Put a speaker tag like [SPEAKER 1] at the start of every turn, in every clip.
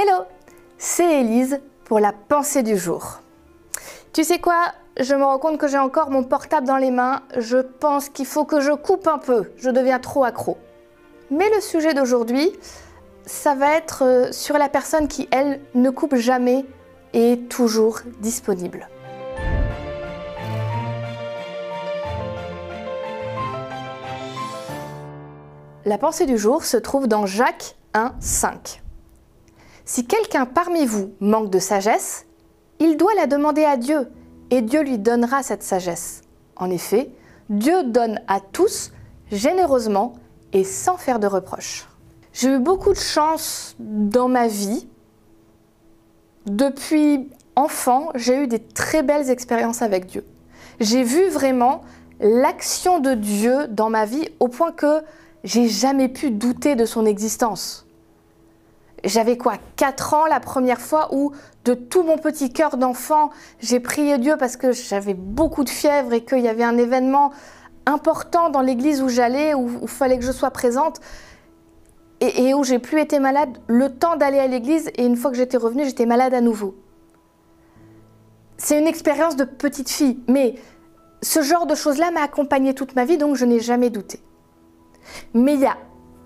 [SPEAKER 1] Hello, c'est Élise pour la pensée du jour. Tu sais quoi Je me rends compte que j'ai encore mon portable dans les mains. Je pense qu'il faut que je coupe un peu. Je deviens trop accro. Mais le sujet d'aujourd'hui, ça va être euh, sur la personne qui, elle, ne coupe jamais et est toujours disponible. La pensée du jour se trouve dans Jacques 1, 5. Si quelqu'un parmi vous manque de sagesse, il doit la demander à Dieu, et Dieu lui donnera cette sagesse. En effet, Dieu donne à tous généreusement et sans faire de reproches. J'ai eu beaucoup de chance dans ma vie. Depuis enfant, j'ai eu des très belles expériences avec Dieu. J'ai vu vraiment l'action de Dieu dans ma vie au point que j'ai jamais pu douter de son existence. J'avais quoi 4 ans la première fois où de tout mon petit cœur d'enfant, j'ai prié Dieu parce que j'avais beaucoup de fièvre et qu'il y avait un événement important dans l'église où j'allais, où il fallait que je sois présente et, et où j'ai plus été malade le temps d'aller à l'église et une fois que j'étais revenue, j'étais malade à nouveau. C'est une expérience de petite fille, mais ce genre de choses-là m'a accompagnée toute ma vie, donc je n'ai jamais douté. Mais il y a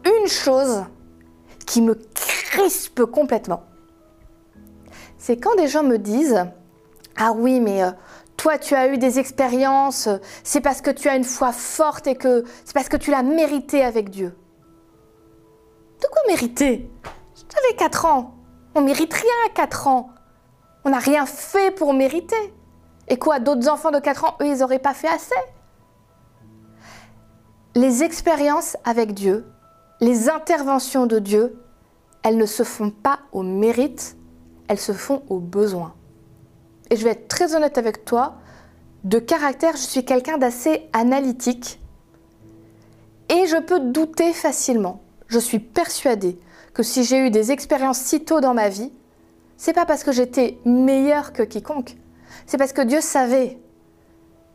[SPEAKER 1] une chose qui me crispe complètement. C'est quand des gens me disent Ah oui, mais euh, toi tu as eu des expériences, c'est parce que tu as une foi forte et que c'est parce que tu l'as mérité avec Dieu. De quoi mériter? J'avais 4 ans. On mérite rien à 4 ans. On n'a rien fait pour mériter. Et quoi, d'autres enfants de 4 ans, eux, ils n'auraient pas fait assez? Les expériences avec Dieu, les interventions de Dieu, elles ne se font pas au mérite, elles se font au besoin. Et je vais être très honnête avec toi, de caractère, je suis quelqu'un d'assez analytique et je peux douter facilement. Je suis persuadée que si j'ai eu des expériences si tôt dans ma vie, c'est pas parce que j'étais meilleure que quiconque, c'est parce que Dieu savait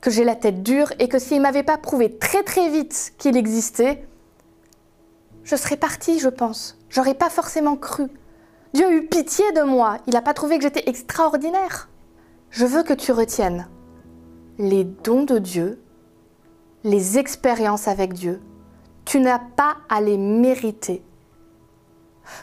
[SPEAKER 1] que j'ai la tête dure et que s'il m'avait pas prouvé très très vite qu'il existait, je serais partie, je pense. J'aurais pas forcément cru. Dieu a eu pitié de moi. Il n'a pas trouvé que j'étais extraordinaire. Je veux que tu retiennes les dons de Dieu, les expériences avec Dieu. Tu n'as pas à les mériter.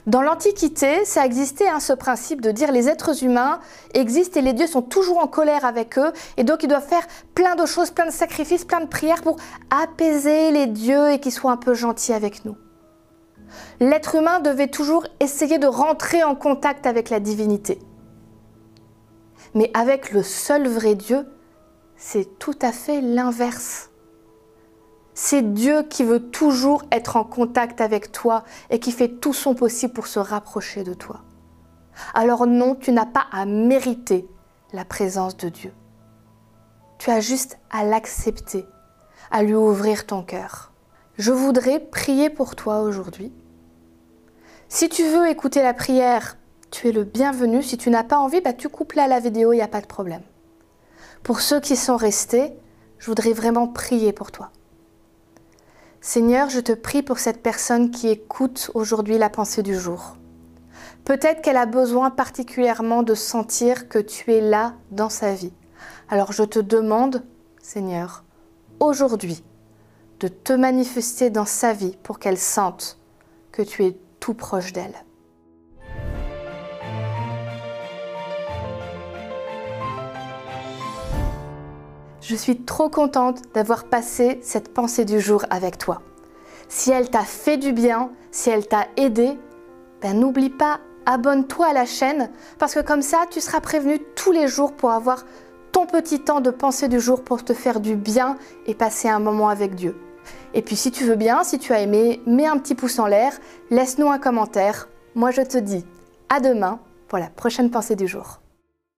[SPEAKER 1] Dans l'Antiquité, ça existait hein, ce principe de dire les êtres humains existent et les dieux sont toujours en colère avec eux et donc ils doivent faire plein de choses, plein de sacrifices, plein de prières pour apaiser les dieux et qu'ils soient un peu gentils avec nous. L'être humain devait toujours essayer de rentrer en contact avec la divinité. Mais avec le seul vrai Dieu, c'est tout à fait l'inverse. C'est Dieu qui veut toujours être en contact avec toi et qui fait tout son possible pour se rapprocher de toi. Alors non, tu n'as pas à mériter la présence de Dieu. Tu as juste à l'accepter, à lui ouvrir ton cœur. Je voudrais prier pour toi aujourd'hui. Si tu veux écouter la prière, tu es le bienvenu. Si tu n'as pas envie, bah, tu coupes là la vidéo, il n'y a pas de problème. Pour ceux qui sont restés, je voudrais vraiment prier pour toi. Seigneur, je te prie pour cette personne qui écoute aujourd'hui la pensée du jour. Peut-être qu'elle a besoin particulièrement de sentir que tu es là dans sa vie. Alors je te demande, Seigneur, aujourd'hui, de te manifester dans sa vie pour qu'elle sente que tu es proche d'elle. Je suis trop contente d'avoir passé cette pensée du jour avec toi. Si elle t'a fait du bien, si elle t'a aidé, ben n'oublie pas, abonne-toi à la chaîne parce que comme ça, tu seras prévenu tous les jours pour avoir ton petit temps de pensée du jour pour te faire du bien et passer un moment avec Dieu. Et puis si tu veux bien, si tu as aimé, mets un petit pouce en l'air, laisse-nous un commentaire. Moi je te dis à demain pour la prochaine pensée du jour.